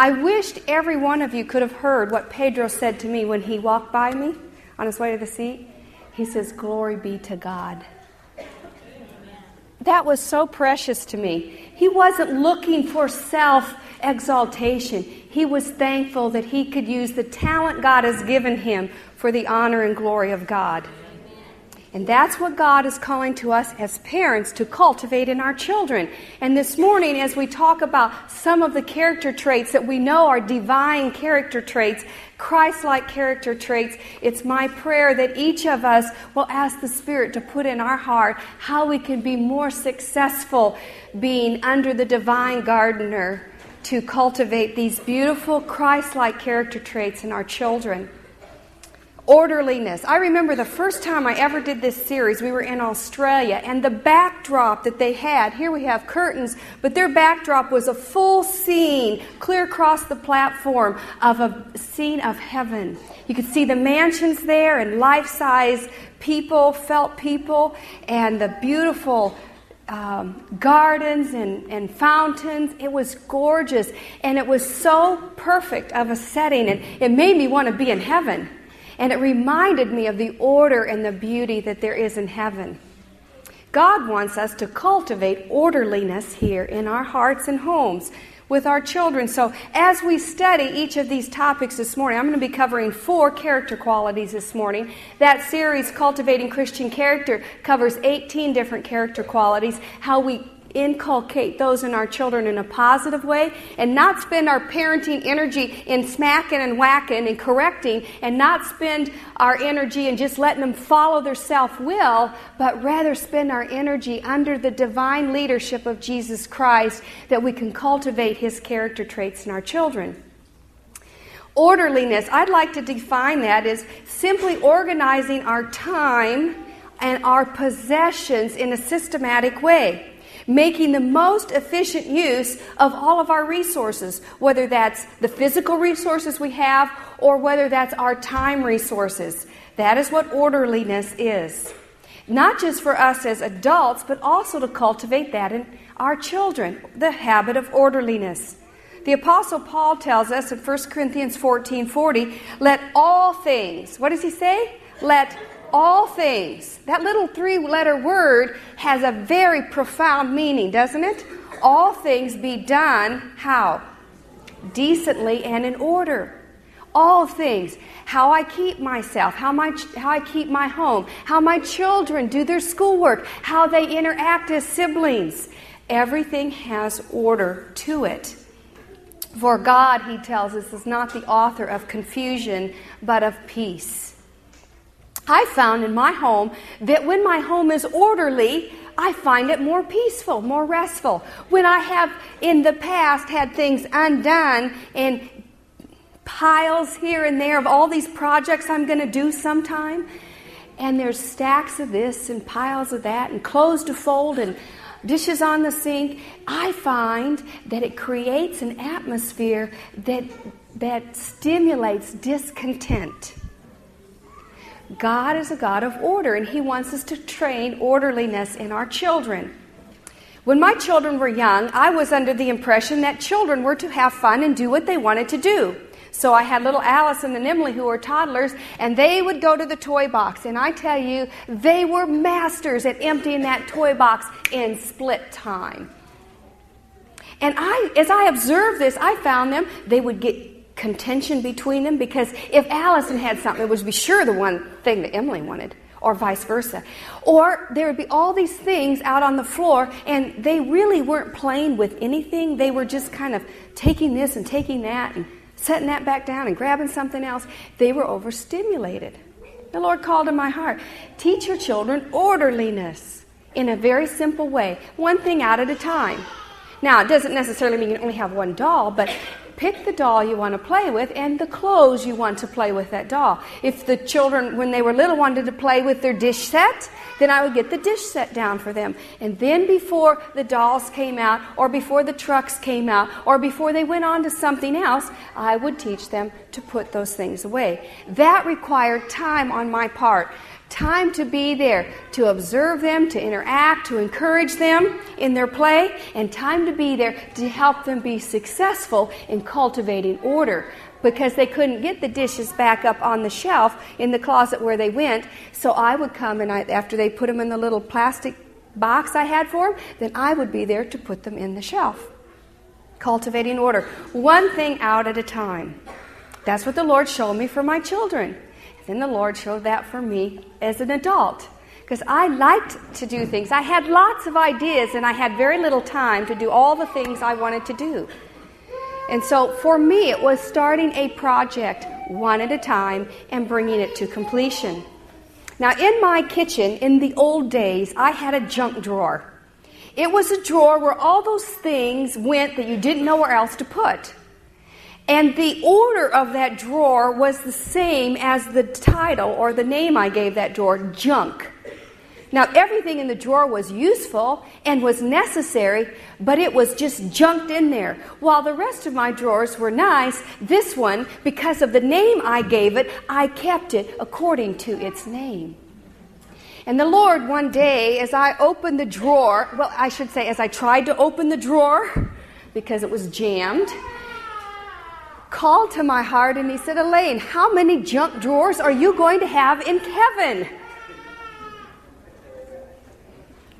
I wished every one of you could have heard what Pedro said to me when he walked by me on his way to the seat. He says, Glory be to God. That was so precious to me. He wasn't looking for self exaltation. He was thankful that he could use the talent God has given him for the honor and glory of God. And that's what God is calling to us as parents to cultivate in our children. And this morning, as we talk about some of the character traits that we know are divine character traits, Christ like character traits, it's my prayer that each of us will ask the Spirit to put in our heart how we can be more successful being under the divine gardener to cultivate these beautiful Christ like character traits in our children orderliness. I remember the first time I ever did this series, we were in Australia, and the backdrop that they had here we have curtains, but their backdrop was a full scene, clear across the platform, of a scene of heaven. You could see the mansions there and life size people, felt people, and the beautiful um, gardens and, and fountains. It was gorgeous, and it was so perfect of a setting, and it made me want to be in heaven. And it reminded me of the order and the beauty that there is in heaven. God wants us to cultivate orderliness here in our hearts and homes with our children. So, as we study each of these topics this morning, I'm going to be covering four character qualities this morning. That series, Cultivating Christian Character, covers 18 different character qualities, how we inculcate those in our children in a positive way and not spend our parenting energy in smacking and whacking and correcting and not spend our energy in just letting them follow their self will, but rather spend our energy under the divine leadership of Jesus Christ that we can cultivate his character traits in our children. Orderliness, I'd like to define that as simply organizing our time and our possessions in a systematic way making the most efficient use of all of our resources, whether that's the physical resources we have or whether that's our time resources. That is what orderliness is. Not just for us as adults, but also to cultivate that in our children, the habit of orderliness. The Apostle Paul tells us in 1 Corinthians 14 40, let all things, what does he say? Let all things. That little three letter word has a very profound meaning, doesn't it? All things be done how? Decently and in order. All things. How I keep myself, how, my, how I keep my home, how my children do their schoolwork, how they interact as siblings. Everything has order to it. For God, he tells us, is not the author of confusion, but of peace. I found in my home that when my home is orderly, I find it more peaceful, more restful. When I have in the past had things undone and piles here and there of all these projects I'm going to do sometime, and there's stacks of this and piles of that and clothes to fold and dishes on the sink, I find that it creates an atmosphere that that stimulates discontent. God is a God of order, and He wants us to train orderliness in our children. When my children were young, I was under the impression that children were to have fun and do what they wanted to do. So I had little Allison and Emily who were toddlers, and they would go to the toy box. And I tell you, they were masters at emptying that toy box in split time. And I, as I observed this, I found them, they would get contention between them because if Allison had something, it would be sure the one thing that Emily wanted, or vice versa. Or there would be all these things out on the floor, and they really weren't playing with anything. They were just kind of taking this and taking that and setting that back down and grabbing something else. They were overstimulated. The Lord called in my heart teach your children orderliness in a very simple way, one thing out at a time. Now, it doesn't necessarily mean you only have one doll, but pick the doll you want to play with and the clothes you want to play with that doll. If the children, when they were little, wanted to play with their dish set, then I would get the dish set down for them. And then before the dolls came out, or before the trucks came out, or before they went on to something else, I would teach them to put those things away. That required time on my part time to be there, to observe them, to interact, to encourage them in their play, and time to be there to help them be successful in cultivating order because they couldn't get the dishes back up on the shelf in the closet where they went. So I would come and I, after they put them in the little plastic box I had for them, then I would be there to put them in the shelf. Cultivating order, one thing out at a time. That's what the Lord showed me for my children. Then the Lord showed that for me as an adult. Because I liked to do things. I had lots of ideas and I had very little time to do all the things I wanted to do. And so for me, it was starting a project one at a time and bringing it to completion. Now, in my kitchen, in the old days, I had a junk drawer. It was a drawer where all those things went that you didn't know where else to put. And the order of that drawer was the same as the title or the name I gave that drawer junk. Now, everything in the drawer was useful and was necessary, but it was just junked in there. While the rest of my drawers were nice, this one, because of the name I gave it, I kept it according to its name. And the Lord, one day, as I opened the drawer, well, I should say, as I tried to open the drawer because it was jammed, called to my heart and He said, Alane, how many junk drawers are you going to have in heaven?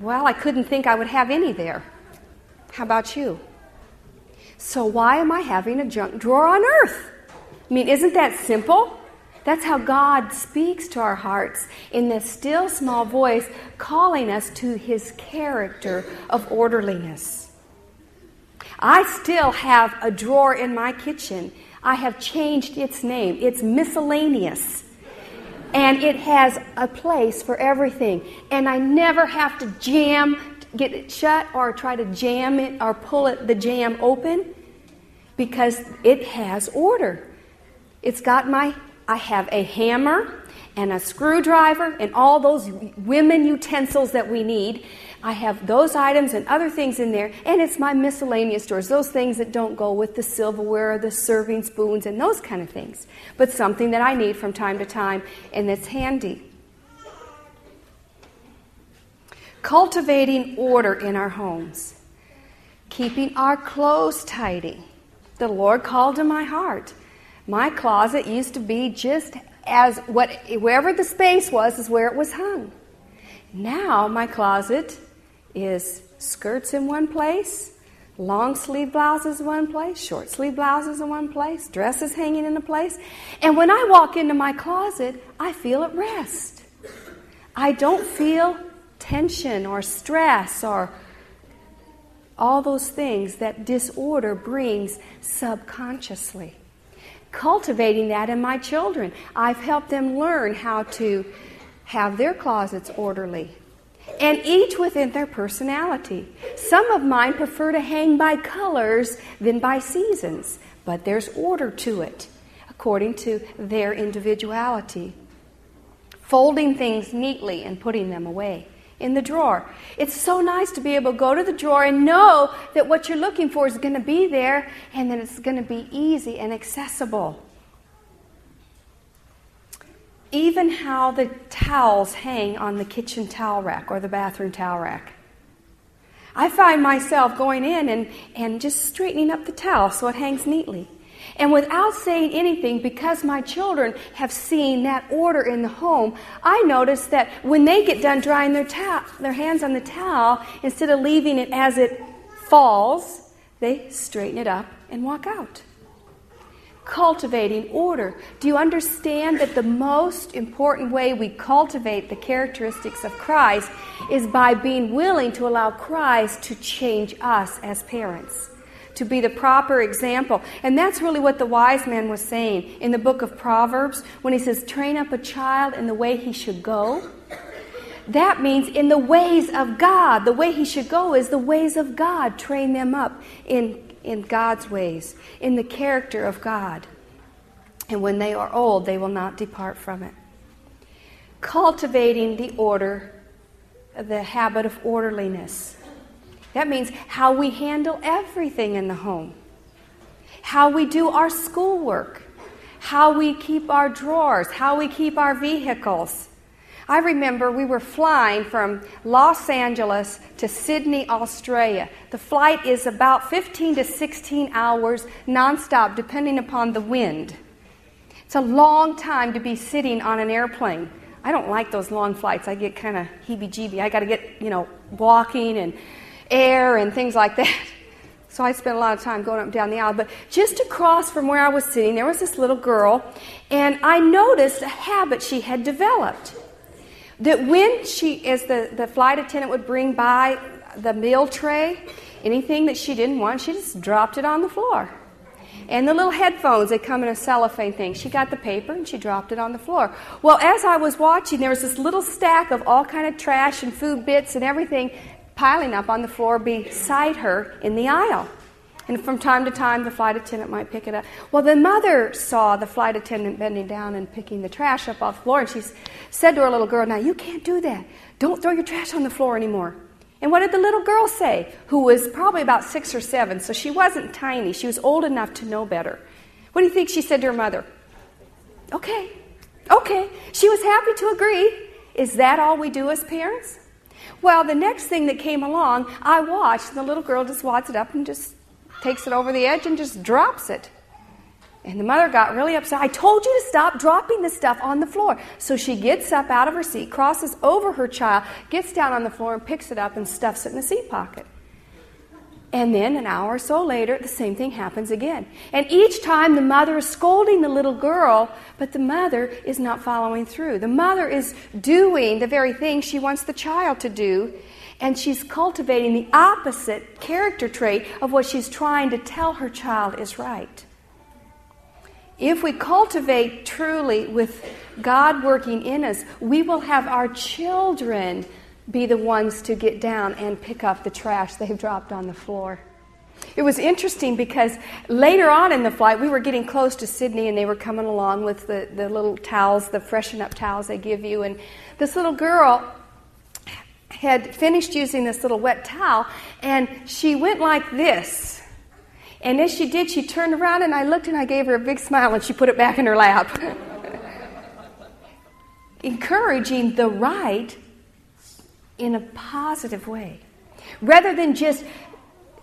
Well, I couldn't think I would have any there. How about you? So, why am I having a junk drawer on earth? I mean, isn't that simple? That's how God speaks to our hearts in this still small voice, calling us to his character of orderliness. I still have a drawer in my kitchen. I have changed its name. It's miscellaneous and it has a place for everything. And I never have to jam, get it shut, or try to jam it or pull it, the jam open because it has order. It's got my, I have a hammer and a screwdriver and all those women utensils that we need. I have those items and other things in there, and it's my miscellaneous drawers, those things that don't go with the silverware, the serving spoons, and those kind of things, but something that I need from time to time and that's handy. Cultivating order in our homes, keeping our clothes tidy. The Lord called to my heart. My closet used to be just as what wherever the space was is where it was hung. Now my closet is skirts in one place, long sleeve blouses in one place, short sleeve blouses in one place, dresses hanging in a place. And when I walk into my closet, I feel at rest. I don't feel tension or stress or all those things that disorder brings subconsciously. Cultivating that in my children, I've helped them learn how to have their closets orderly, and each within their personality. Some of mine prefer to hang by colors than by seasons, but there's order to it according to their individuality. Folding things neatly and putting them away in the drawer. It's so nice to be able to go to the drawer and know that what you're looking for is going to be there and that it's going to be easy and accessible even how the towels hang on the kitchen towel rack or the bathroom towel rack. I find myself going in and, and just straightening up the towel so it hangs neatly. And without saying anything, because my children have seen that order in the home, I notice that when they get done drying their, ta- their hands on the towel, instead of leaving it as it falls, they straighten it up and walk out cultivating order. Do you understand that the most important way we cultivate the characteristics of Christ is by being willing to allow Christ to change us as parents? To be the proper example. And that's really what the wise man was saying in the book of Proverbs when he says, Train up a child in the way he should go. That means in the ways of God. The way he should go is the ways of God. Train them up in in God's ways, in the character of God. And when they are old, they will not depart from it. Cultivating the order, the habit of orderliness. That means how we handle everything in the home, how we do our schoolwork, how we keep our drawers, how we keep our vehicles. I remember we were flying from Los Angeles to Sydney, Australia. The flight is about 15 to 16 hours nonstop, depending upon the wind. It's a long time to be sitting on an airplane. I don't like those long flights. I get kind of heebie jeebie. I got to get, you know, walking and air and things like that. So I spent a lot of time going up and down the aisle. But just across from where I was sitting, there was this little girl, and I noticed a habit she had developed. That when she, as the, the flight attendant would bring by the meal tray, anything that she didn't want, she just dropped it on the floor. And the little headphones, they come in a cellophane thing. She got the paper and she dropped it on the floor. Well, as I was watching, there was this little stack of all kind of trash and food bits and everything piling up on the floor beside her in the aisle. And from time to time, the flight attendant might pick it up. Well, the mother saw the flight attendant bending down and picking the trash up off the floor, and she said to her little girl, Now, you can't do that. Don't throw your trash on the floor anymore. And what did the little girl say, who was probably about six or seven? So she wasn't tiny. She was old enough to know better. What do you think she said to her mother? Okay, okay. She was happy to agree. Is that all we do as parents? Well, the next thing that came along, I watched, and the little girl just wads it up and just takes it over the edge and just drops it. And the mother got really upset. I told you to stop dropping the stuff on the floor. So she gets up out of her seat, crosses over her child, gets down on the floor, and picks it up and stuffs it in the seat pocket. And then an hour or so later, the same thing happens again. And each time the mother is scolding the little girl, but the mother is not following through. The mother is doing the very thing she wants the child to do, and she's cultivating the opposite character trait of what she's trying to tell her child is right. If we cultivate truly with God working in us, we will have our children be the ones to get down and pick up the trash they've dropped on the floor. It was interesting because later on in the flight, we were getting close to Sydney and they were coming along with the, the little towels, the freshen up towels they give you. And this little girl had finished using this little wet towel and she went like this. And as she did, she turned around and I looked and I gave her a big smile and she put it back in her lap. Encouraging the right in a positive way. Rather than just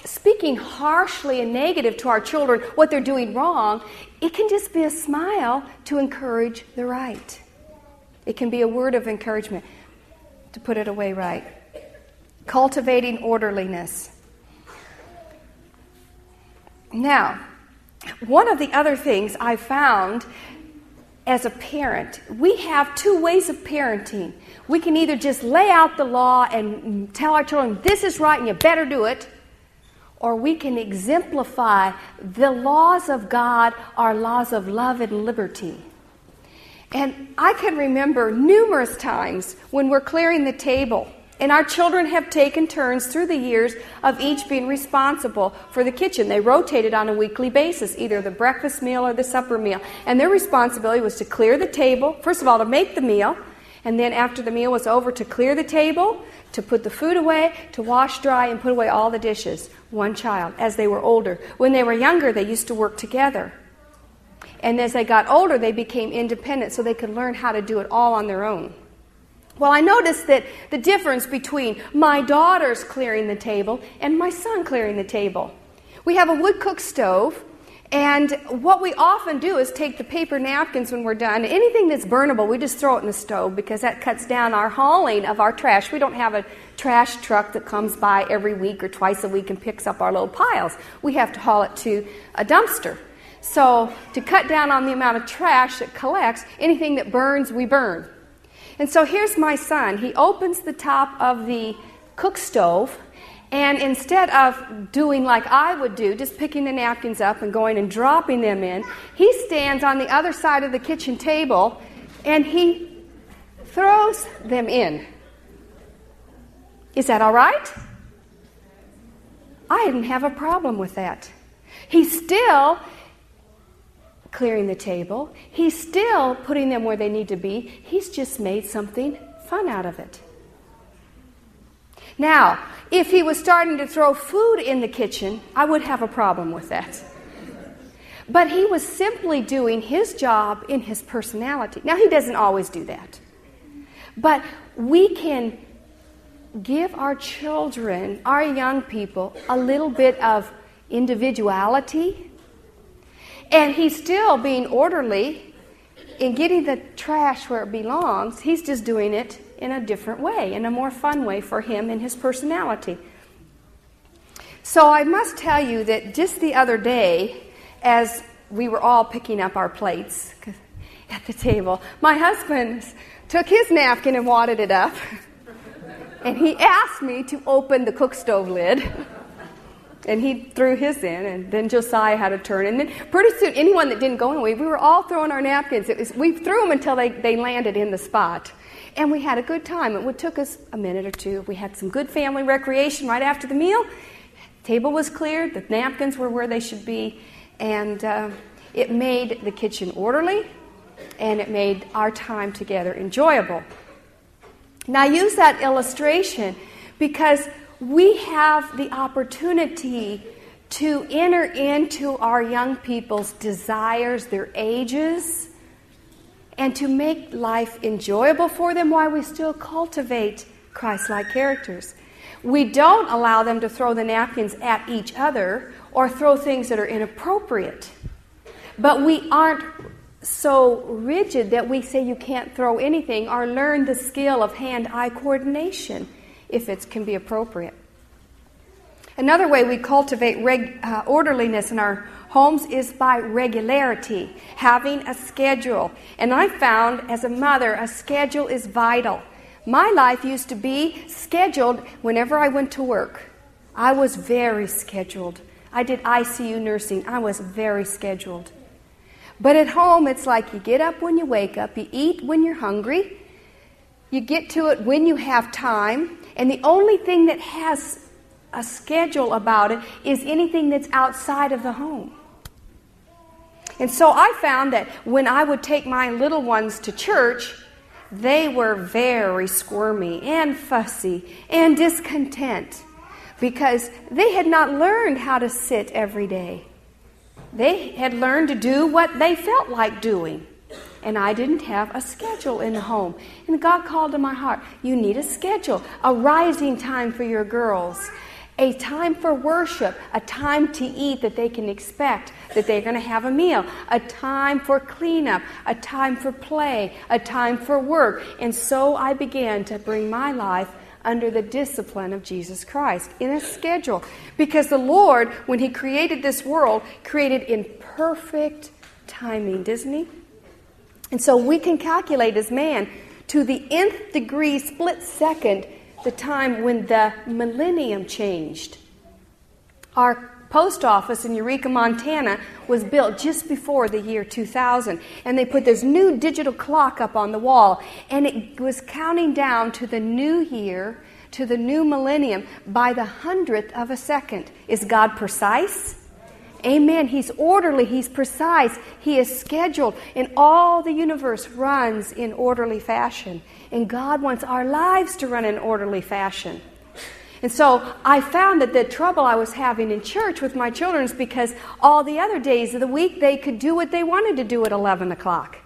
speaking harshly and negative to our children what they're doing wrong, it can just be a smile to encourage the right. It can be a word of encouragement to put it away right. Cultivating orderliness. Now, one of the other things I found as a parent, we have two ways of parenting. We can either just lay out the law and tell our children, this is right and you better do it, or we can exemplify the laws of God are laws of love and liberty. And I can remember numerous times when we're clearing the table and our children have taken turns through the years of each being responsible for the kitchen. They rotated on a weekly basis, either the breakfast meal or the supper meal. And their responsibility was to clear the table, first of all, to make the meal, and then after the meal was over, to clear the table, to put the food away, to wash dry, and put away all the dishes. One child, as they were older. When they were younger, they used to work together. And as they got older, they became independent so they could learn how to do it all on their own. Well, I noticed that the difference between my daughters clearing the table and my son clearing the table. We have a wood cook stove, and what we often do is take the paper napkins when we're done. Anything that's burnable, we just throw it in the stove because that cuts down our hauling of our trash. We don't have a trash truck that comes by every week or twice a week and picks up our little piles. We have to haul it to a dumpster. So, to cut down on the amount of trash that collects, anything that burns, we burn. And so here's my son. He opens the top of the cook stove, and instead of doing like I would do, just picking the napkins up and going and dropping them in, he stands on the other side of the kitchen table and he throws them in. Is that all right? I didn't have a problem with that. He still clearing the table. He's still putting them where they need to be. He's just made something fun out of it. Now, if he was starting to throw food in the kitchen, I would have a problem with that. But he was simply doing his job in his personality. Now, he doesn't always do that. But we can give our children, our young people, a little bit of individuality. And he's still being orderly in getting the trash where it belongs. He's just doing it in a different way, in a more fun way for him and his personality. So I must tell you that just the other day, as we were all picking up our plates at the table, my husband took his napkin and wadded it up. And he asked me to open the cook stove lid. And he threw his in, and then Josiah had to turn. And then pretty soon, anyone that didn't go in, we were all throwing our napkins. Was, we threw them until they, they landed in the spot. And we had a good time. It would took us a minute or two. We had some good family recreation right after the meal. Table was cleared, the napkins were where they should be, and uh, it made the kitchen orderly and it made our time together enjoyable. Now, I use that illustration because we have the opportunity to enter into our young people's desires, their ages, and to make life enjoyable for them while we still cultivate Christ like characters. We don't allow them to throw the napkins at each other or throw things that are inappropriate. But we aren't so rigid that we say you can't throw anything or learn the skill of hand eye coordination if it can be appropriate. Another way we cultivate reg, uh, orderliness in our homes is by regularity, having a schedule. And I found as a mother, a schedule is vital. My life used to be scheduled whenever I went to work. I was very scheduled. I did ICU nursing, I was very scheduled. But at home, it's like you get up when you wake up, you eat when you're hungry, you get to it when you have time, and the only thing that has a schedule about it is anything that's outside of the home. And so I found that when I would take my little ones to church, they were very squirmy and fussy and discontent because they had not learned how to sit every day. They had learned to do what they felt like doing. And I didn't have a schedule in the home. And God called to my heart, you need a schedule, a rising time for your girls, a time for worship, a time to eat that they can expect that they're going to have a meal, a time for cleanup, a time for play, a time for work. And so I began to bring my life under the discipline of Jesus Christ in a schedule. Because the Lord, when He created this world, created in perfect timing, doesn't He? And so we can calculate as man to the nth degree split second the time when the millennium changed. Our post office in Eureka, Montana was built just before the year 2000. And they put this new digital clock up on the wall, and it was counting down to the new year, to the new millennium, by the hundredth of a second. Is God precise? Amen. He's orderly, He's precise, He is scheduled, and all the universe runs in orderly fashion. And God wants our lives to run in orderly fashion. And so I found that the trouble I was having in church with my children is because all the other days of the week they could do what they wanted to do at 11 o'clock.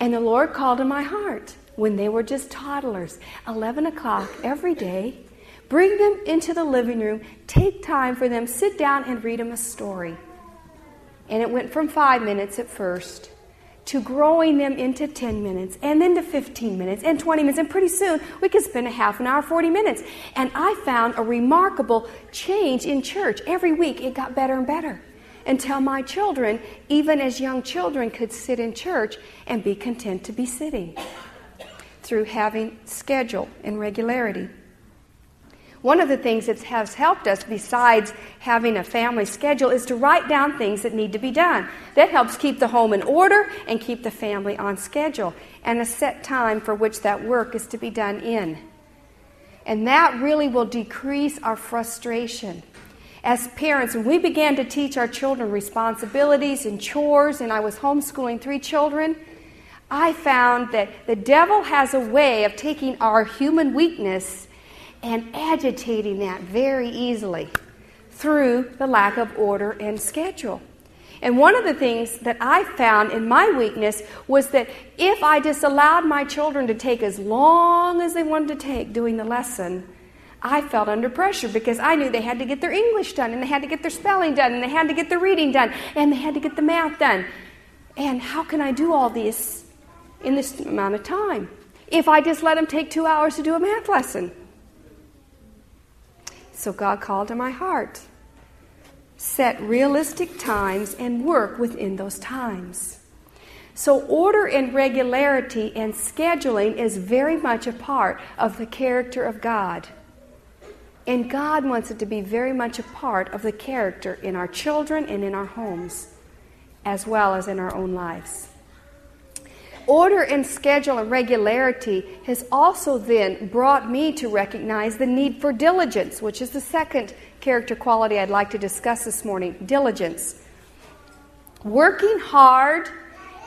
And the Lord called to my heart when they were just toddlers, 11 o'clock every day, bring them into the living room, take time for them, sit down and read them a story. And it went from five minutes at first to growing them into 10 minutes and then to 15 minutes and 20 minutes. And pretty soon we could spend a half an hour, 40 minutes. And I found a remarkable change in church. Every week it got better and better until my children, even as young children, could sit in church and be content to be sitting through having schedule and regularity. One of the things that has helped us, besides having a family schedule, is to write down things that need to be done. That helps keep the home in order and keep the family on schedule, and a set time for which that work is to be done in. And that really will decrease our frustration. As parents, when we began to teach our children responsibilities and chores, and I was homeschooling three children, I found that the devil has a way of taking our human weakness and agitating that very easily through the lack of order and schedule. And one of the things that I found in my weakness was that if I just allowed my children to take as long as they wanted to take doing the lesson, I felt under pressure because I knew they had to get their English done, and they had to get their spelling done, and they had to get their reading done, and they had to get the math done. And how can I do all this in this amount of time if I just let them take two hours to do a math lesson? So God called to my heart set realistic times and work within those times. So, order and regularity and scheduling is very much a part of the character of God. And God wants it to be very much a part of the character in our children and in our homes, as well as in our own lives. Order and schedule and regularity has also then brought me to recognize the need for diligence, which is the second character quality I'd like to discuss this morning diligence. Working hard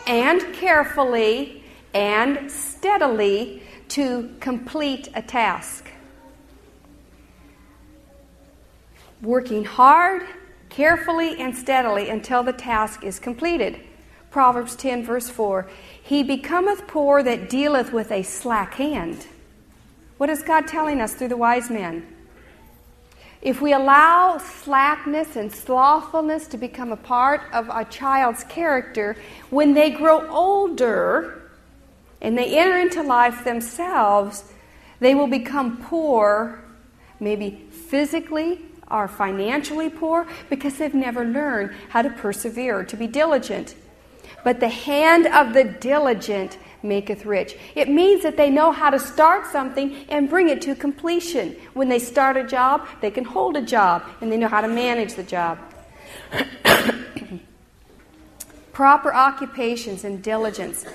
and carefully and steadily to complete a task. Working hard, carefully, and steadily until the task is completed. Proverbs 10, verse 4 He becometh poor that dealeth with a slack hand. What is God telling us through the wise men? If we allow slackness and slothfulness to become a part of a child's character, when they grow older and they enter into life themselves, they will become poor, maybe physically or financially poor, because they've never learned how to persevere, to be diligent. But the hand of the diligent maketh rich. It means that they know how to start something and bring it to completion. When they start a job, they can hold a job and they know how to manage the job. Proper occupations and diligence.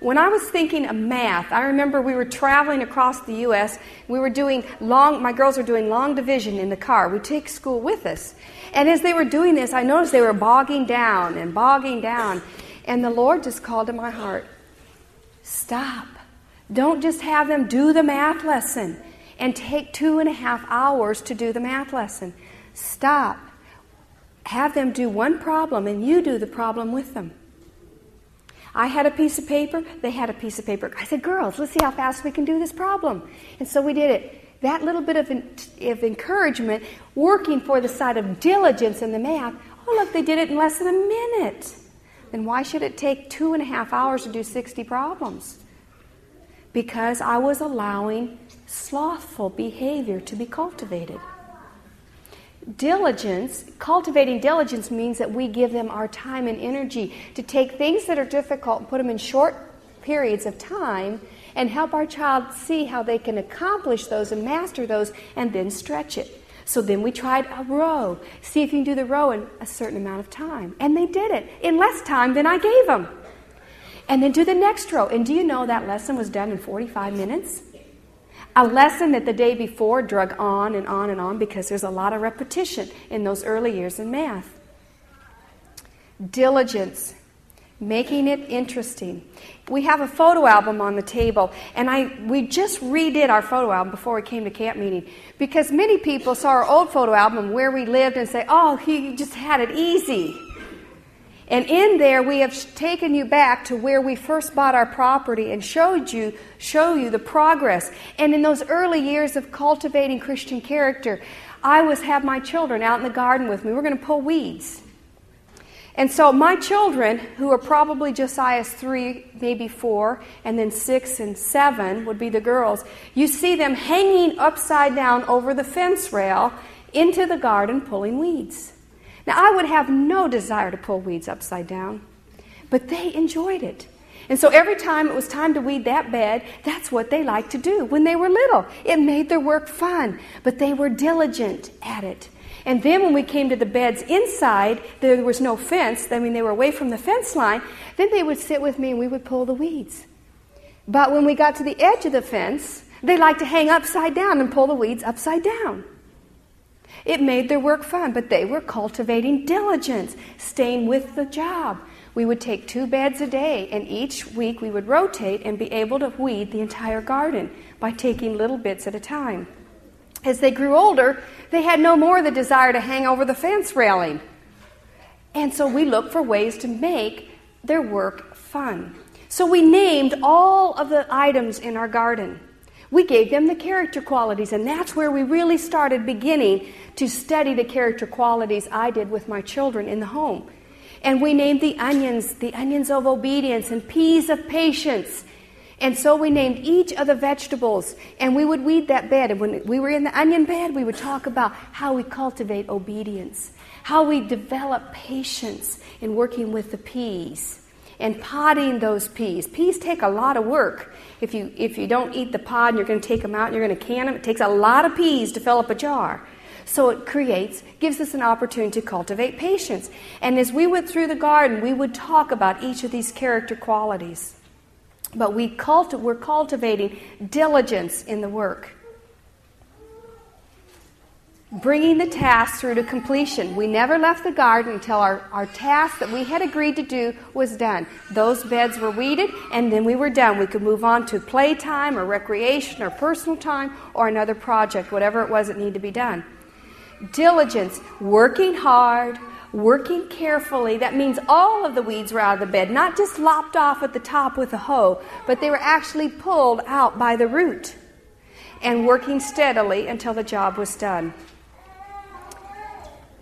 When I was thinking of math, I remember we were traveling across the U.S. We were doing long, my girls were doing long division in the car. We take school with us. And as they were doing this, I noticed they were bogging down and bogging down. And the Lord just called to my heart Stop. Don't just have them do the math lesson and take two and a half hours to do the math lesson. Stop. Have them do one problem and you do the problem with them. I had a piece of paper, they had a piece of paper. I said, Girls, let's see how fast we can do this problem. And so we did it. That little bit of, of encouragement, working for the side of diligence in the math, oh, look, they did it in less than a minute then why should it take two and a half hours to do 60 problems? Because I was allowing slothful behavior to be cultivated. Diligence, cultivating diligence means that we give them our time and energy to take things that are difficult and put them in short periods of time and help our child see how they can accomplish those and master those and then stretch it. So then we tried a row. See if you can do the row in a certain amount of time. And they did it in less time than I gave them. And then do the next row. And do you know that lesson was done in 45 minutes? A lesson that the day before drug on and on and on because there's a lot of repetition in those early years in math. Diligence making it interesting. We have a photo album on the table, and I we just redid our photo album before we came to camp meeting because many people saw our old photo album where we lived and say, "Oh, he just had it easy." And in there, we have taken you back to where we first bought our property and showed you, show you the progress. And in those early years of cultivating Christian character, I was have my children out in the garden with me. We're going to pull weeds. And so my children, who are probably Josiah's three, maybe four, and then six and seven would be the girls, you see them hanging upside down over the fence rail into the garden pulling weeds. Now, I would have no desire to pull weeds upside down, but they enjoyed it. And so every time it was time to weed that bed, that's what they liked to do when they were little. It made their work fun, but they were diligent at it. And then when we came to the beds inside, there was no fence. I mean, they were away from the fence line. Then they would sit with me and we would pull the weeds. But when we got to the edge of the fence, they liked to hang upside down and pull the weeds upside down. It made their work fun, but they were cultivating diligence, staying with the job. We would take two beds a day, and each week we would rotate and be able to weed the entire garden by taking little bits at a time. As they grew older, they had no more the desire to hang over the fence railing. And so we look for ways to make their work fun. So we named all of the items in our garden. We gave them the character qualities, and that's where we really started beginning to study the character qualities I did with my children in the home. And we named the onions the onions of obedience and peas of patience. And so we named each of the vegetables, and we would weed that bed. And when we were in the onion bed, we would talk about how we cultivate obedience, how we develop patience in working with the peas and potting those peas. Peas take a lot of work. If you, if you don't eat the pod and you're going to take them out and you're going to can them, it takes a lot of peas to fill up a jar. So it creates, gives us an opportunity to cultivate patience. And as we went through the garden, we would talk about each of these character qualities. But we culti- we're cultivating diligence in the work bringing the task through to completion. We never left the garden until our, our task that we had agreed to do was done. Those beds were weeded, and then we were done. We could move on to playtime or recreation or personal time or another project, whatever it was that needed to be done. Diligence, working hard, working carefully. That means all of the weeds were out of the bed, not just lopped off at the top with a hoe, but they were actually pulled out by the root and working steadily until the job was done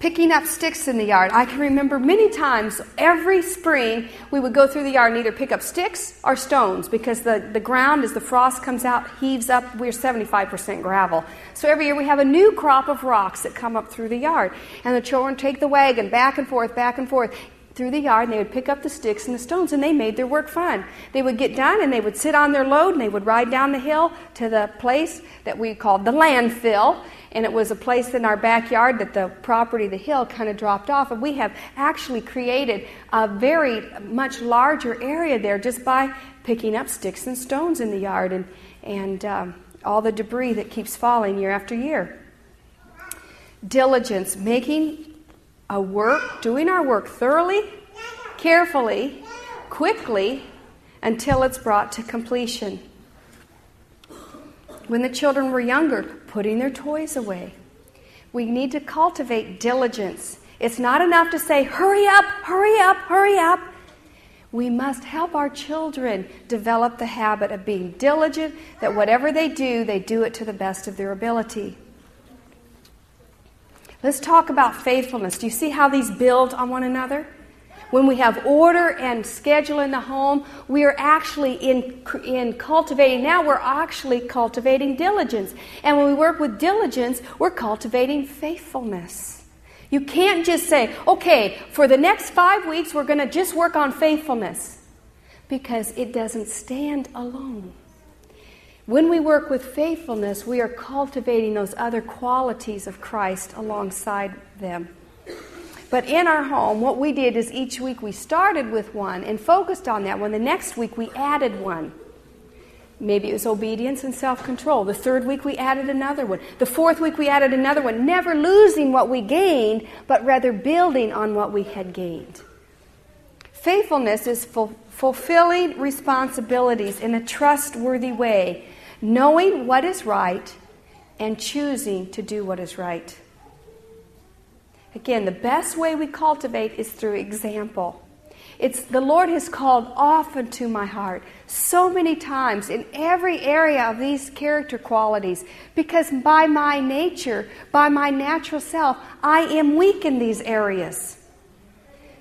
picking up sticks in the yard. I can remember many times every spring we would go through the yard and either pick up sticks or stones because the, the ground, as the frost comes out, heaves up. We're 75% gravel. So every year we have a new crop of rocks that come up through the yard. And the children take the wagon back and forth, back and forth through the yard and they would pick up the sticks and the stones and they made their work fun. They would get done and they would sit on their load and they would ride down the hill to the place that we called the landfill and it was a place in our backyard that the property, the hill, kind of dropped off. And we have actually created a very much larger area there just by picking up sticks and stones in the yard and, and um, all the debris that keeps falling year after year. Diligence, making a work, doing our work thoroughly, carefully, quickly, until it's brought to completion. When the children were younger, putting their toys away. We need to cultivate diligence. It's not enough to say, hurry up, hurry up, hurry up. We must help our children develop the habit of being diligent, that whatever they do, they do it to the best of their ability. Let's talk about faithfulness. Do you see how these build on one another? When we have order and schedule in the home, we are actually in, in cultivating, now we're actually cultivating diligence. And when we work with diligence, we're cultivating faithfulness. You can't just say, okay, for the next five weeks, we're going to just work on faithfulness, because it doesn't stand alone. When we work with faithfulness, we are cultivating those other qualities of Christ alongside them. But in our home, what we did is each week we started with one and focused on that one. The next week we added one. Maybe it was obedience and self control. The third week we added another one. The fourth week we added another one, never losing what we gained, but rather building on what we had gained. Faithfulness is ful- fulfilling responsibilities in a trustworthy way, knowing what is right and choosing to do what is right. Again, the best way we cultivate is through example. It's the Lord has called often to my heart so many times in every area of these character qualities because by my nature, by my natural self, I am weak in these areas.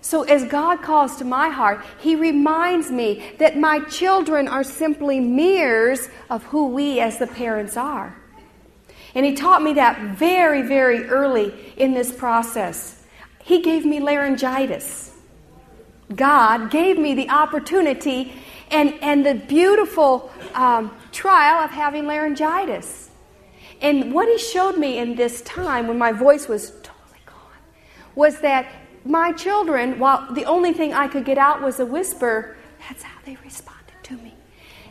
So as God calls to my heart, He reminds me that my children are simply mirrors of who we as the parents are. And he taught me that very, very early in this process. He gave me laryngitis. God gave me the opportunity and, and the beautiful um, trial of having laryngitis. And what he showed me in this time when my voice was totally gone was that my children, while the only thing I could get out was a whisper, that's how they responded to me.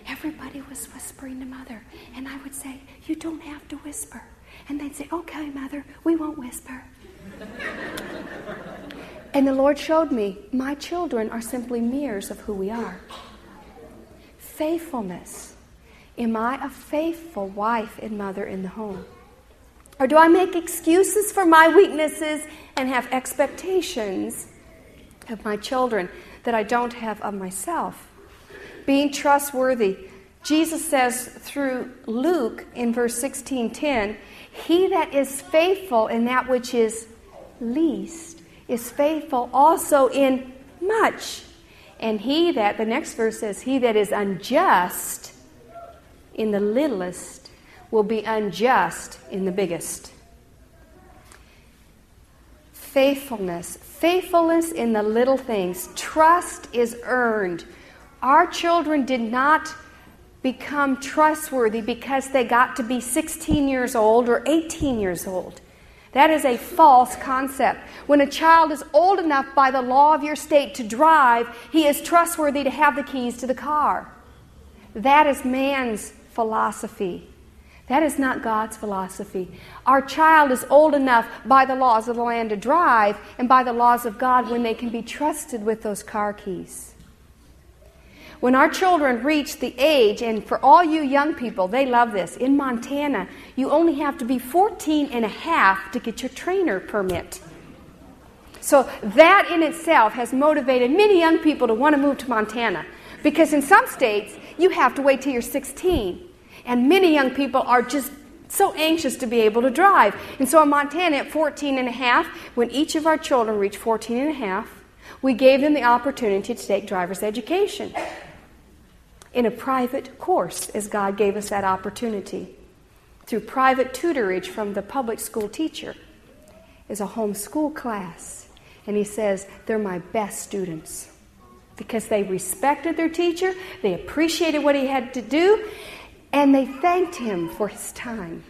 Everybody was whispering to mother. And I would say, You don't have to whisper. And they'd say, Okay, mother, we won't whisper. and the Lord showed me, My children are simply mirrors of who we are. Faithfulness. Am I a faithful wife and mother in the home? Or do I make excuses for my weaknesses and have expectations of my children that I don't have of myself. Being trustworthy. Jesus says through Luke in verse 16:10, "He that is faithful in that which is least is faithful also in much." And he that, the next verse says, he that is unjust in the littlest will be unjust in the biggest. Faithfulness. Faithfulness in the little things. Trust is earned. Our children did not become trustworthy because they got to be 16 years old or 18 years old. That is a false concept. When a child is old enough by the law of your state to drive, he is trustworthy to have the keys to the car. That is man's philosophy. That is not God's philosophy. Our child is old enough by the laws of the land to drive and by the laws of God when they can be trusted with those car keys. When our children reach the age, and for all you young people, they love this. In Montana, you only have to be 14 and a half to get your trainer permit. So that in itself has motivated many young people to want to move to Montana. Because in some states, you have to wait till you're 16. And many young people are just so anxious to be able to drive. And so in Montana, at 14 and a half, when each of our children reached 14 and a half, we gave them the opportunity to take driver's education in a private course as God gave us that opportunity. Through private tutorage from the public school teacher is a homeschool class. And he says, they're my best students because they respected their teacher, they appreciated what he had to do, and they thanked him for his time.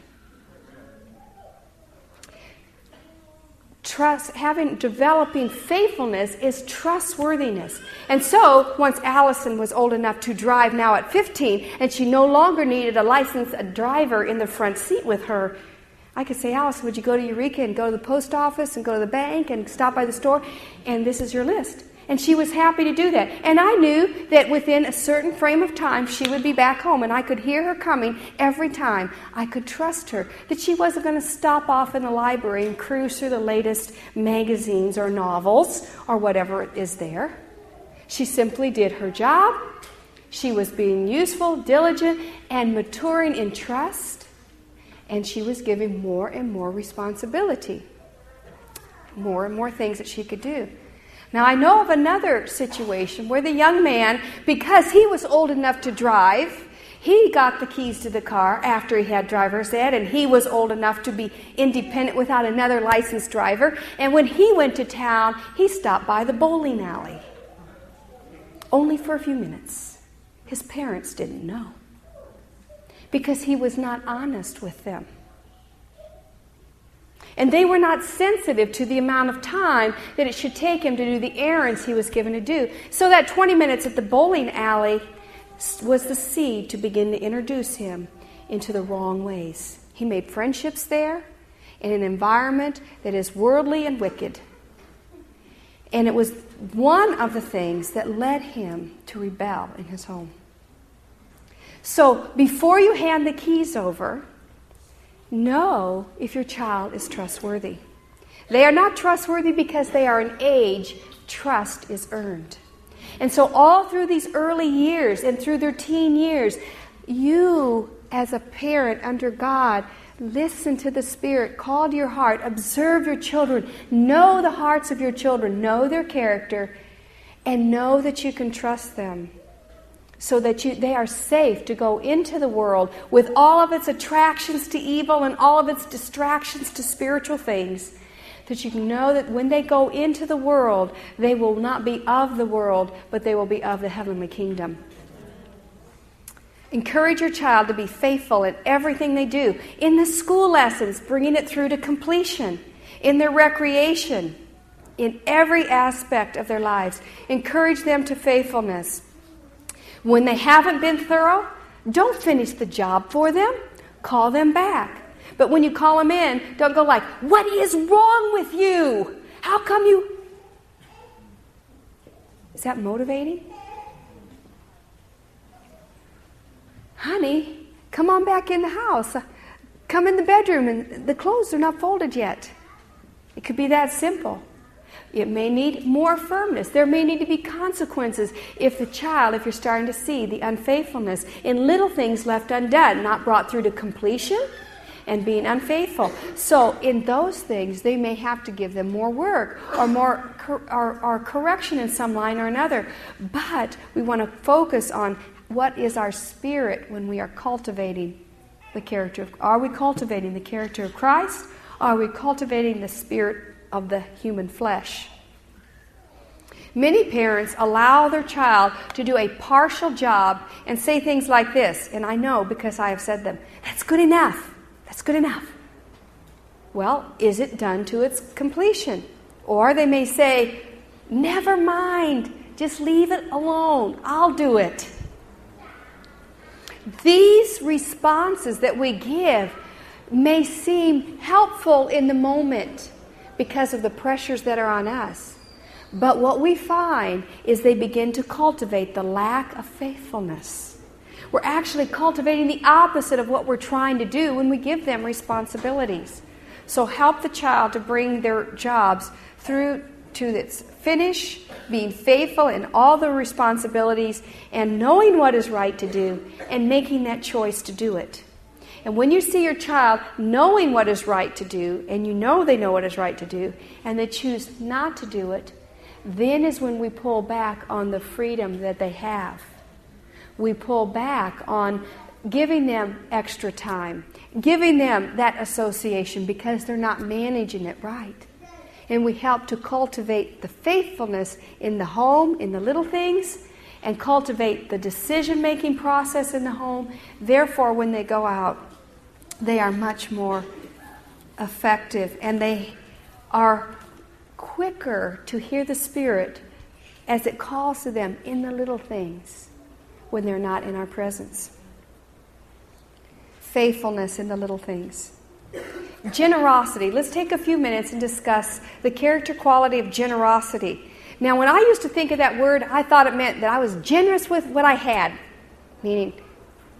Trust having developing faithfulness is trustworthiness. And so once allison was old enough to drive now at 15 and she no longer needed a licensed driver in the front seat with her i could say allison would you go to eureka and go to the post office and go to the bank and stop by the store? And this is your list and she was happy to do that. And I knew that within a certain frame of time, she would be back home. And I could hear her coming every time. I could trust her that she wasn't going to stop off in the library and cruise through the latest magazines or novels or whatever is there. She simply did her job. She was being useful, diligent, and maturing in trust. And she was giving more and more responsibility, more and more things that she could do. Now, I know of another situation where the young man, because he was old enough to drive, he got the keys to the car after he had driver's ed, and he was old enough to be independent without another licensed driver. And when he went to town, he stopped by the bowling alley. Only for a few minutes. His parents didn't know because he was not honest with them. And they were not sensitive to the amount of time that it should take him to do the errands he was given to do. So that 20 minutes at the bowling alley was the seed to begin to introduce him into the wrong ways. He made friendships there in an environment that is worldly and wicked. And it was one of the things that led him to rebel in his home. So before you hand the keys over, know if your child is trustworthy. They are not trustworthy because they are an age, trust is earned. And so, all through these early years and through their teen years, you, as a parent under God, listen to the Spirit, call to your heart, observe your children, know the hearts of your children, know their character, and know that you can trust them so that you, they are safe to go into the world with all of its attractions to evil and all of its distractions to spiritual things. That you can know that when they go into the world, they will not be of the world, but they will be of the heavenly kingdom. Encourage your child to be faithful in everything they do. In the school lessons, bringing it through to completion. In their recreation. In every aspect of their lives. Encourage them to faithfulness. When they haven't been thorough, don't finish the job for them. Call them back. But when you call them in, don't go like, What is wrong with you? How come you. Is that motivating? Honey, come on back in the house. Come in the bedroom, and the clothes are not folded yet. It could be that simple. It may need more firmness. There may need to be consequences if the child, if you're starting to see the unfaithfulness in little things left undone, not brought through to completion, and being unfaithful. So, in those things, they may have to give them more work or more or, or correction in some line or another. But we want to focus on what is our spirit when we are cultivating the character of are we cultivating the character of Christ? Are we cultivating the spirit of the human flesh. Many parents allow their child to do a partial job and say things like this, and I know because I have said them that's good enough. That's good enough. Well, is it done to its completion? Or they may say, never mind, just leave it alone. I'll do it. These responses that we give may seem helpful in the moment because of the pressures that are on us. But what we find is they begin to cultivate the lack of faithfulness. We're actually cultivating the opposite of what we're trying to do when we give them responsibilities. So help the child to bring their jobs through to its finish, being faithful in all the responsibilities, and knowing what is right to do, and making that choice to do it. And when you see your child knowing what is right to do, and you know they know what is right to do, and they choose not to do it, then is when we pull back on the freedom that they have. We pull back on giving them extra time, giving them that association because they're not managing it right. And we help to cultivate the faithfulness in the home, in the little things, and cultivate the decision making process in the home. Therefore, when they go out, they are much more effective and they are quicker to hear the Spirit as it calls to them in the little things when they're not in our presence. Faithfulness in the little things. Generosity. Let's take a few minutes and discuss the character quality of generosity. Now, when I used to think of that word, I thought it meant that I was generous with what I had, meaning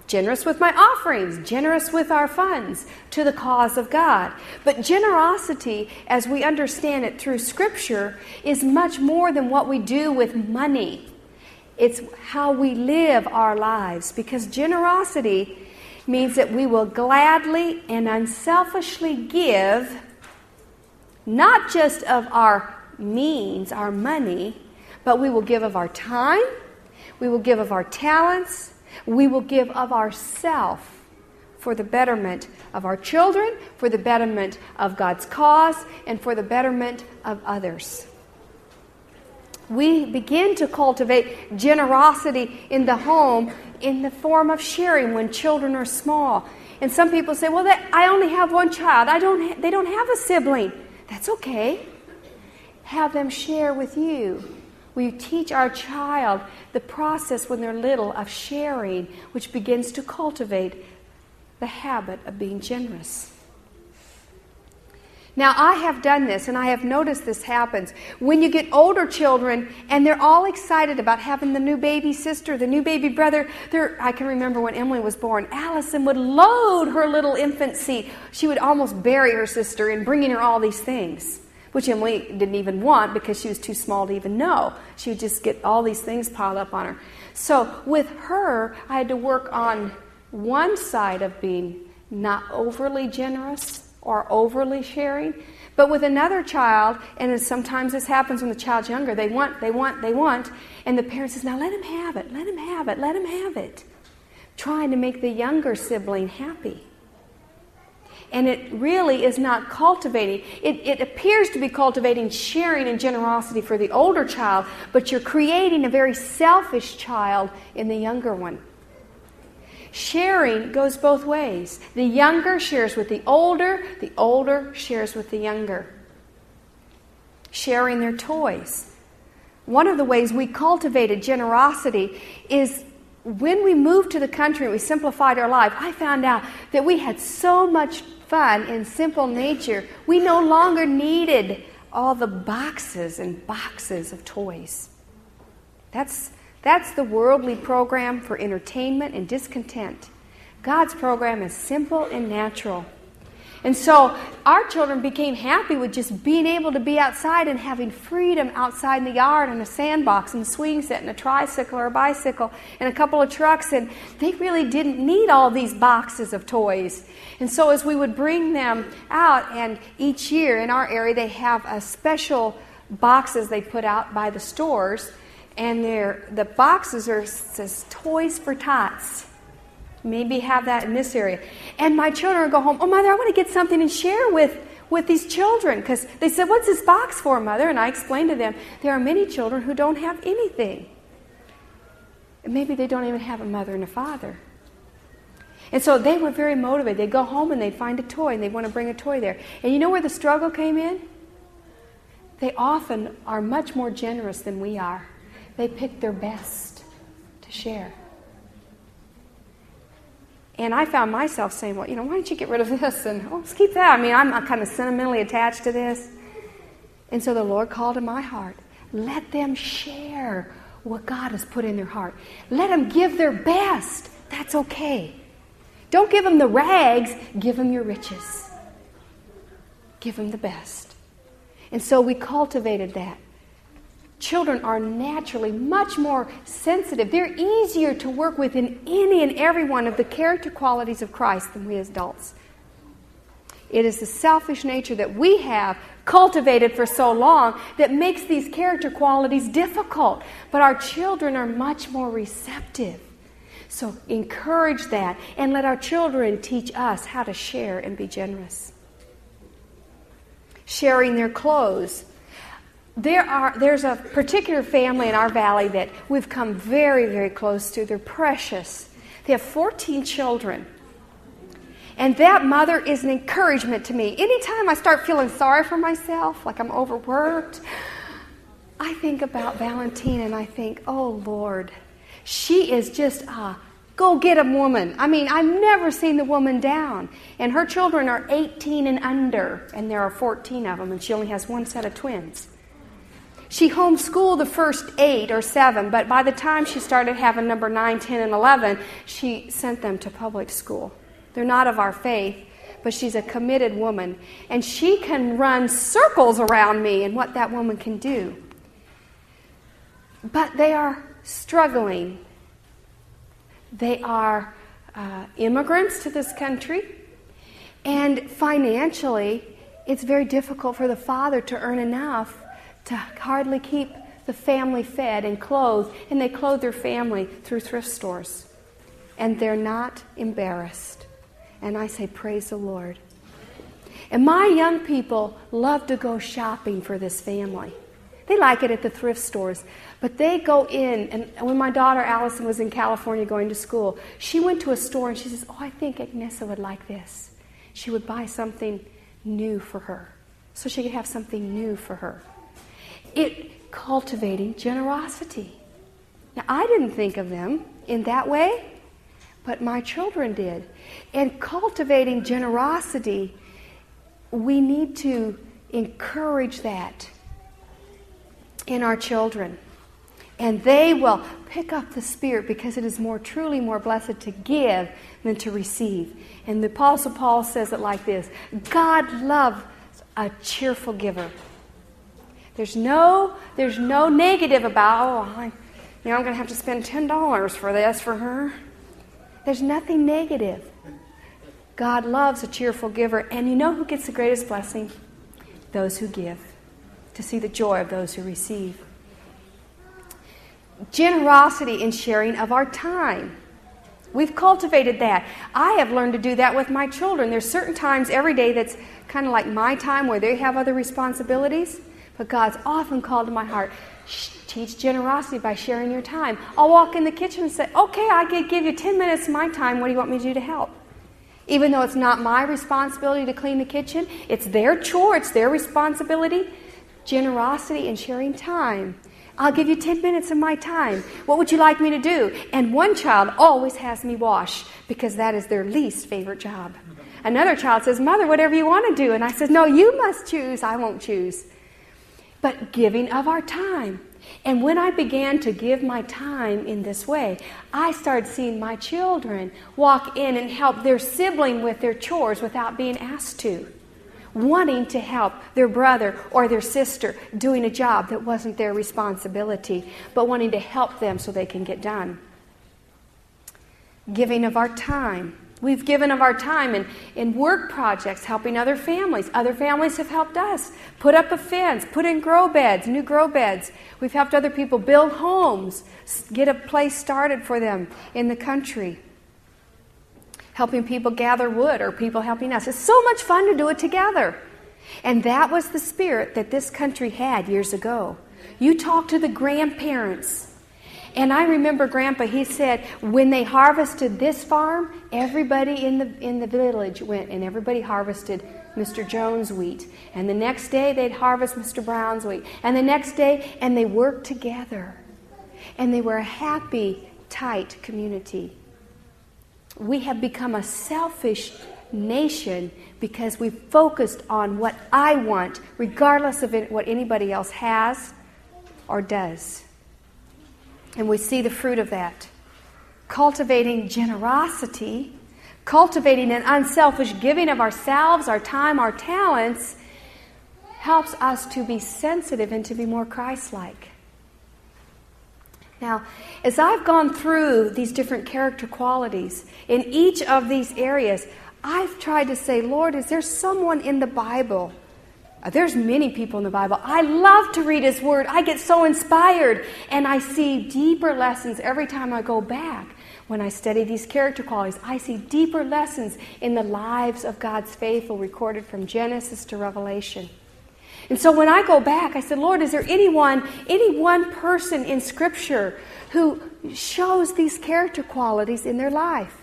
generous with my offerings, generous with our funds to the cause of God. But generosity, as we understand it through Scripture, is much more than what we do with money. It's how we live our lives because generosity means that we will gladly and unselfishly give not just of our means, our money, but we will give of our time, we will give of our talents, we will give of ourself for the betterment of our children, for the betterment of God's cause, and for the betterment of others. We begin to cultivate generosity in the home in the form of sharing when children are small. And some people say, "Well, I only have one child. I don't. Ha- they don't have a sibling. That's okay. Have them share with you we teach our child the process when they're little of sharing, which begins to cultivate the habit of being generous. Now, I have done this and I have noticed this happens. When you get older children and they're all excited about having the new baby sister, the new baby brother, I can remember when Emily was born, Allison would load her little infant seat. She would almost bury her sister in bringing her all these things which Emily didn't even want because she was too small to even know. She would just get all these things piled up on her. So with her, I had to work on one side of being not overly generous or overly sharing. But with another child, and sometimes this happens when the child's younger, they want, they want, they want, and the parent says, Now let him have it, let him have it, let him have it. Trying to make the younger sibling happy and it really is not cultivating. It, it, appears to be cultivating sharing and generosity for the older child, but you're creating a very selfish child in the younger one. Sharing goes both ways. The younger shares with the older, the older shares with the younger. Sharing their toys. One of the ways we cultivated generosity is when we moved to the country and we simplified our life, I found out that we had so much fun and simple nature, we no longer needed all the boxes and boxes of toys. That's, that's the worldly program for entertainment and discontent. God's program is simple and natural. And so our children became happy with just being able to be outside and having freedom outside in the yard and a sandbox and a swing set and a tricycle or a bicycle and a couple of trucks. And they really didn't need all these boxes of toys. And so as we would bring them out, and each year in our area they have a special boxes they put out by the stores, and the boxes are says toys for tots. Maybe have that in this area. And my children go home, oh, mother, I want to get something and share with, with these children. Because they said, what's this box for, mother? And I explained to them, there are many children who don't have anything. And maybe they don't even have a mother and a father. And so they were very motivated. They'd go home and they'd find a toy and they'd want to bring a toy there. And you know where the struggle came in? They often are much more generous than we are. They pick their best to share. And I found myself saying, well, you know, why don't you get rid of this? And oh, let's keep that. I mean, I'm kind of sentimentally attached to this. And so the Lord called to my heart let them share what God has put in their heart. Let them give their best. That's okay. Don't give them the rags, give them your riches. Give them the best. And so we cultivated that children are naturally much more sensitive. They're easier to work with in any and every one of the character qualities of Christ than we as adults. It is the selfish nature that we have cultivated for so long that makes these character qualities difficult. But our children are much more receptive. So encourage that and let our children teach us how to share and be generous. Sharing their clothes there are, there's a particular family in our valley that we've come very, very close to. They're precious. They have 14 children. And that mother is an encouragement to me. Anytime I start feeling sorry for myself, like I'm overworked, I think about Valentina and I think, oh Lord, she is just a go get a woman. I mean, I've never seen the woman down. And her children are 18 and under, and there are 14 of them, and she only has one set of twins. She homeschooled the first eight or seven, but by the time she started having number nine, 10, and 11, she sent them to public school. They're not of our faith, but she's a committed woman. And she can run circles around me and what that woman can do. But they are struggling. They are uh, immigrants to this country. And financially, it's very difficult for the father to earn enough to hardly keep the family fed and clothed, and they clothe their family through thrift stores. And they're not embarrassed. And I say, Praise the Lord. And my young people love to go shopping for this family. They like it at the thrift stores, but they go in. And when my daughter Allison was in California going to school, she went to a store and she says, Oh, I think Agnesa would like this. She would buy something new for her so she could have something new for her it cultivating generosity. Now, I didn't think of them in that way, but my children did. And cultivating generosity, we need to encourage that in our children. And they will pick up the Spirit because it is more truly more blessed to give than to receive. And the Apostle Paul says it like this God loves a cheerful giver. There's no, there's no negative about, oh, I, you know, I'm going to have to spend $10 for this for her. There's nothing negative. God loves a cheerful giver. And you know who gets the greatest blessing? Those who give, to see the joy of those who receive. Generosity in sharing of our time. We've cultivated that. I have learned to do that with my children. There's certain times every day that's kind of like my time where they have other responsibilities. But God's often called to my heart, teach generosity by sharing your time. I'll walk in the kitchen and say, okay, I can give you 10 minutes of my time. What do you want me to do to help? Even though it's not my responsibility to clean the kitchen, it's their chore, it's their responsibility. Generosity and sharing time. I'll give you 10 minutes of my time. What would you like me to do? And one child always has me wash because that is their least favorite job. Another child says, Mother, whatever you want to do. And I said, No, you must choose. I won't choose but giving of our time. And when I began to give my time in this way, I started seeing my children walk in and help their sibling with their chores without being asked to, wanting to help their brother or their sister doing a job that wasn't their responsibility, but wanting to help them so they can get done. Giving of our time We've given of our time in, in work projects, helping other families. Other families have helped us. Put up a fence, put in grow beds, new grow beds. We've helped other people build homes, get a place started for them in the country. Helping people gather wood or people helping us. It's so much fun to do it together. And that was the spirit that this country had years ago. You talk to the grandparents and I remember Grandpa, he said, when they harvested this farm, everybody in the, in the village went and everybody harvested Mr. Jones' wheat. And the next day they'd harvest Mr. Brown's wheat. And the next day, and they worked together. And they were a happy, tight community. We have become a selfish nation because we focused on what I want, regardless of what anybody else has or does. And we see the fruit of that. Cultivating generosity, cultivating an unselfish giving of ourselves, our time, our talents, helps us to be sensitive and to be more Christ like. Now, as I've gone through these different character qualities in each of these areas, I've tried to say, Lord, is there someone in the Bible Uh, there's many people in the Bible. I love to read His Word. I get so inspired, and I see deeper lessons every time I go back. When I study these character qualities, I see deeper lessons in the lives of God's faithful recorded from Genesis to Revelation. And so when I go back, I said, Lord, is there anyone, any one person in Scripture who shows these character qualities in their life?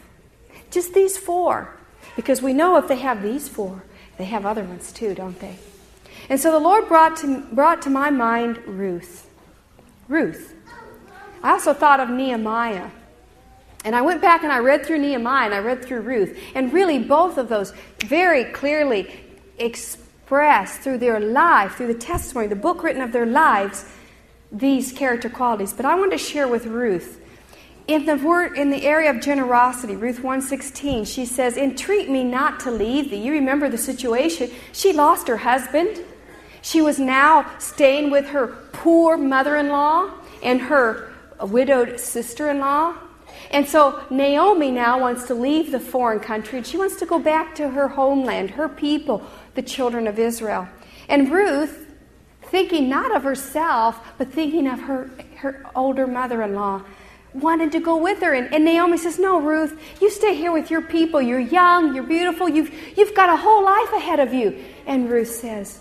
Just these four. Because we know if they have these four, they have other ones too, don't they? And so the Lord brought to, brought to my mind Ruth. Ruth. I also thought of Nehemiah. And I went back and I read through Nehemiah and I read through Ruth. And really, both of those very clearly express through their life, through the testimony, the book written of their lives, these character qualities. But I want to share with Ruth. In the word in the area of generosity, Ruth 116, she says, Entreat me not to leave thee. You remember the situation. She lost her husband. She was now staying with her poor mother in law and her widowed sister in law. And so Naomi now wants to leave the foreign country and she wants to go back to her homeland, her people, the children of Israel. And Ruth, thinking not of herself, but thinking of her, her older mother in law, wanted to go with her. And, and, Naomi says, No, Ruth, you stay here with your people. You're young, you're beautiful, you've, you've got a whole life ahead of you. And Ruth says,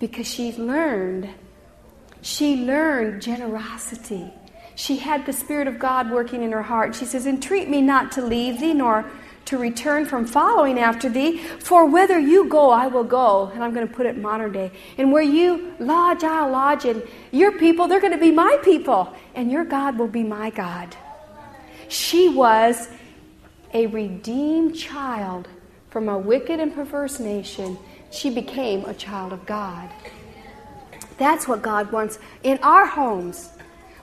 because she learned. She learned generosity. She had the Spirit of God working in her heart. She says, Entreat me not to leave thee, nor to return from following after thee, for whither you go, I will go. And I'm going to put it modern day. And where you lodge, I'll lodge. And your people, they're going to be my people. And your God will be my God. She was a redeemed child from a wicked and perverse nation she became a child of God. That's what God wants in our homes.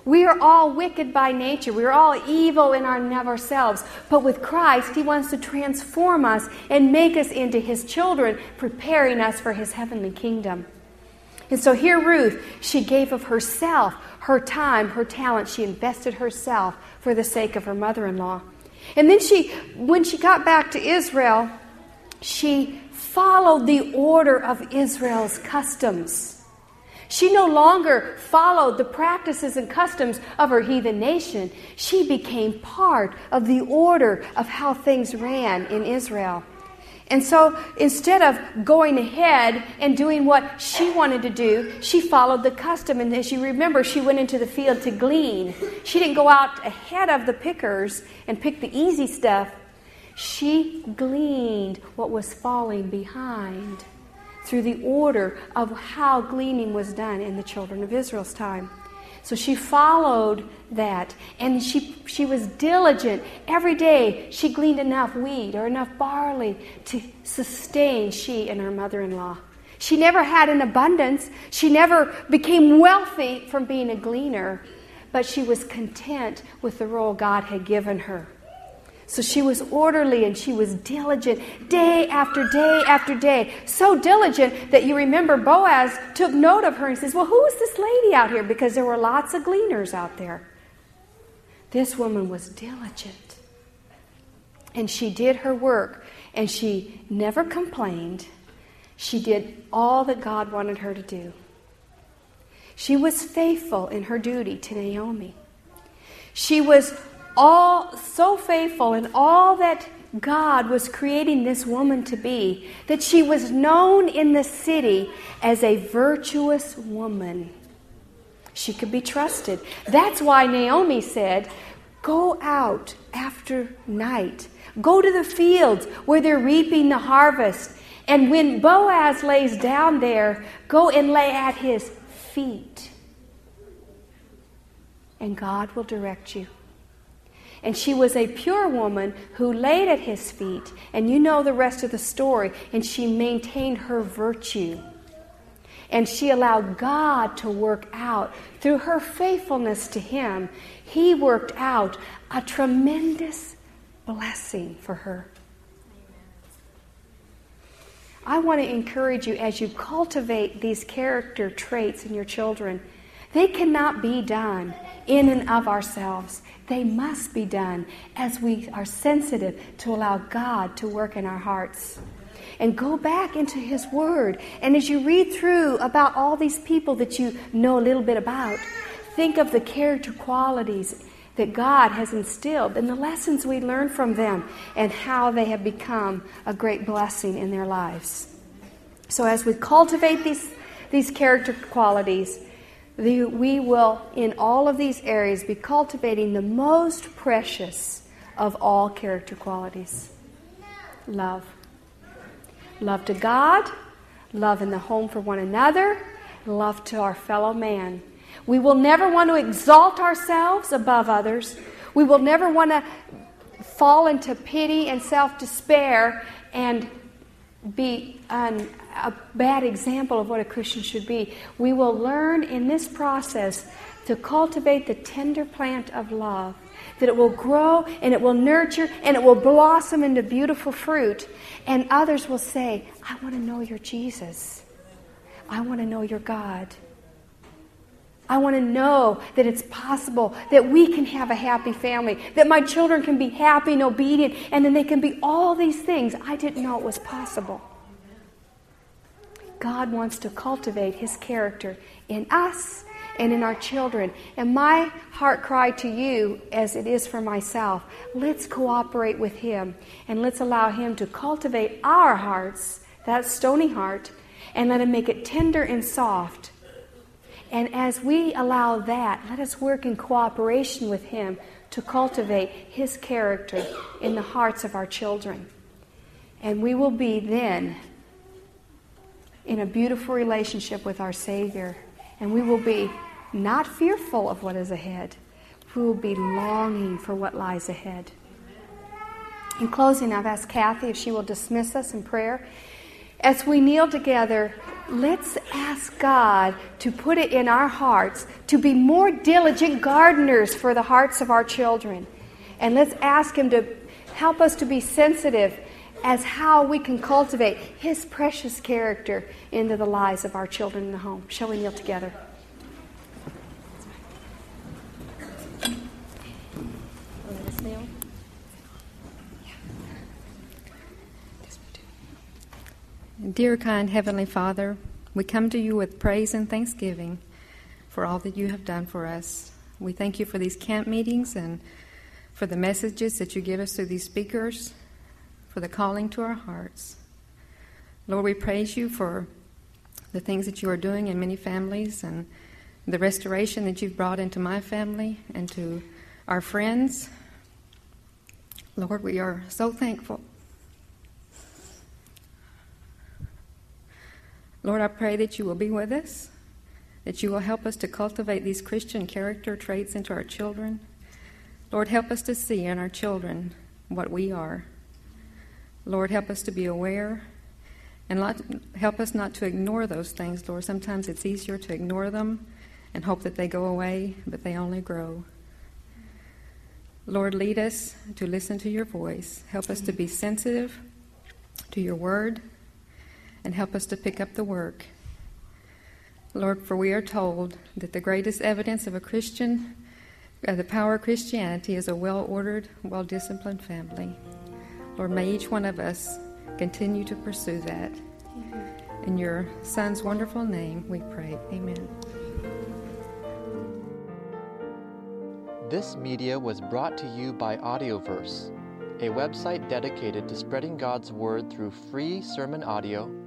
We are all wicked by nature. We are all evil in our of ourselves. But with Christ, He wants to transform us and make us into His children, preparing us for His heavenly kingdom. And so here, Ruth, she gave of herself, her time, her talent. She invested herself for the sake of her mother in law. And then she, when she got back to Israel, she followed the order of Israel's customs. She no longer followed the practices and customs of her heathen nation. She became part of the order of how things ran in Israel. And so instead of going ahead and doing what she wanted to do, she followed the custom. And as you remember, she went into the field to glean. She didn't go out ahead of the pickers and pick the easy stuff. She gleaned what was falling behind through the order of how gleaning was done in the children of Israel's time. So she followed that and she, she was diligent. Every day she gleaned enough wheat or enough barley to sustain she and her mother in law. She never had an abundance. She never became wealthy from being a gleaner, but she was content with the role God had given her. So she was orderly and she was diligent day after day after day. So diligent that you remember Boaz took note of her and says, Well, who is this lady out here? Because there were lots of gleaners out there. This woman was diligent. And she did her work and she never complained. She did all that God wanted her to do. She was faithful in her duty to Naomi. She was all so faithful in all that God was creating this woman to be that she was known in the city as a virtuous woman. She could be trusted. That's why Naomi said, Go out after night. Go to the fields where they're reaping the harvest. And when Boaz lays down there, go and lay at his feet. And God will direct you. And she was a pure woman who laid at his feet. And you know the rest of the story. And she maintained her virtue. And she allowed God to work out through her faithfulness to him. He worked out a tremendous blessing for her. I want to encourage you as you cultivate these character traits in your children. They cannot be done in and of ourselves. They must be done as we are sensitive to allow God to work in our hearts. And go back into His Word. And as you read through about all these people that you know a little bit about, think of the character qualities that God has instilled and the lessons we learn from them and how they have become a great blessing in their lives. So, as we cultivate these, these character qualities, the, we will, in all of these areas, be cultivating the most precious of all character qualities love. Love to God, love in the home for one another, love to our fellow man. We will never want to exalt ourselves above others. We will never want to fall into pity and self despair and be an, a bad example of what a Christian should be. We will learn in this process to cultivate the tender plant of love, that it will grow and it will nurture and it will blossom into beautiful fruit. And others will say, I want to know your Jesus. I want to know your God. I want to know that it's possible that we can have a happy family, that my children can be happy and obedient, and then they can be all these things. I didn't know it was possible. God wants to cultivate His character in us and in our children. And my heart cry to you, as it is for myself, let's cooperate with Him and let's allow Him to cultivate our hearts, that stony heart, and let Him make it tender and soft and as we allow that, let us work in cooperation with Him to cultivate His character in the hearts of our children. And we will be then in a beautiful relationship with our Savior. And we will be not fearful of what is ahead, we will be longing for what lies ahead. In closing, I've asked Kathy if she will dismiss us in prayer. As we kneel together, let's ask God to put it in our hearts to be more diligent gardeners for the hearts of our children. And let's ask Him to help us to be sensitive as how we can cultivate His precious character into the lives of our children in the home. Shall we kneel together? Dear kind Heavenly Father, we come to you with praise and thanksgiving for all that you have done for us. We thank you for these camp meetings and for the messages that you give us through these speakers, for the calling to our hearts. Lord, we praise you for the things that you are doing in many families and the restoration that you've brought into my family and to our friends. Lord, we are so thankful Lord, I pray that you will be with us, that you will help us to cultivate these Christian character traits into our children. Lord, help us to see in our children what we are. Lord, help us to be aware And help us not to ignore those things, Lord. Sometimes it's easier to ignore them and hope that they go away, but they only grow. Lord, lead us to listen to your voice. Help us to be sensitive to your word and help us to pick up the work. Lord, for we are told that the greatest evidence of a Christian, uh, the power of Christianity, is a well ordered, well disciplined family. Lord, may each one of us continue to pursue that. In your Son's wonderful name we pray. Amen. This media was brought to you by Audioverse, a website dedicated to spreading God's Word through free sermon audio